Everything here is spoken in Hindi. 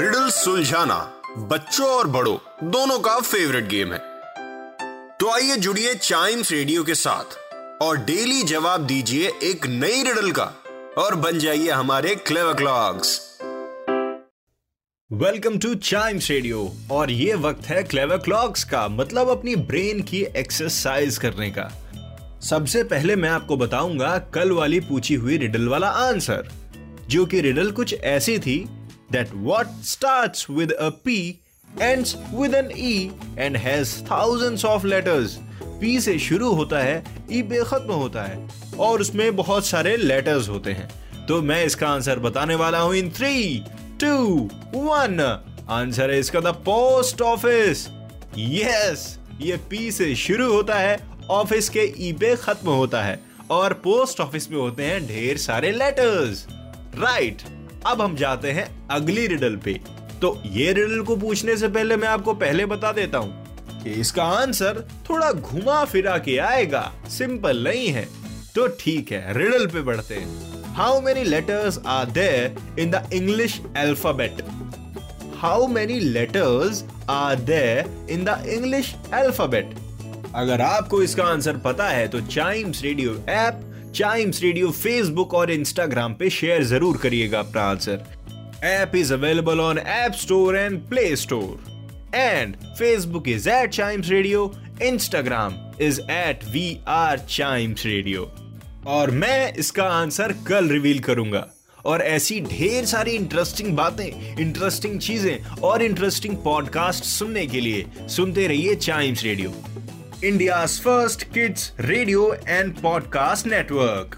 रिडल सुलझाना बच्चों और बड़ों, दोनों का फेवरेट गेम है। तो आइए जुड़िए चाइम्स रेडियो के साथ और डेली जवाब दीजिए एक नई रिडल का और बन जाइए हमारे clever clocks welcome to Chimes radio और ये वक्त है क्लेवर क्लॉक्स का मतलब अपनी ब्रेन की एक्सरसाइज करने का। सबसे पहले मैं आपको बताऊँगा कल वाली पूछी हुई रिडल वाला आंसर जो कि रिडल कुछ ऐसी थी that what starts with a P ends with an E and has thousands of letters P से शुरू होता है ई पे खत्म होता है और उसमें बहुत सारे लेटर्स होते हैं। तो मैं इसका आंसर बताने वाला हूँ in three two one answer है इसका द पोस्ट ऑफ़िस यस ये पी से शुरू होता है ऑफ़िस के ई पे खत्म होता है और पोस्ट ऑफ़िस में होते हैं ढेर सारे लेटर्स राइट अब हम जाते हैं अगली रिडल पे। तो ये रिडल को पूछने से पहले मैं आपको पहले बता देता हूँ कि इसका आंसर थोड़ा घुमा फिरा के आएगा। सिंपल नहीं है। तो ठीक है रिडल पे बढ़ते हैं। How many letters are there in the English alphabet how many letters are there in the English alphabet अगर आपको इसका आंसर पता है तो Chimes radio app Chimes radio Facebook और इंस्टाग्राम पे शेयर ज़रूर करिएगा अपना answer. App is available on App Store and Play Store and Facebook is at Chimes radio Instagram is at we are Chimes radio और मैं इसका आंसर कल रिवील करूँगा। और ऐसी ढेर सारी इंटरेस्टिंग बातें इंटरेस्टिंग चीज़ें और इंटरेस्टिंग पॉडकास्ट सुनने के लिए सुनते रहिए Chimes radio India first kids radio and podcast network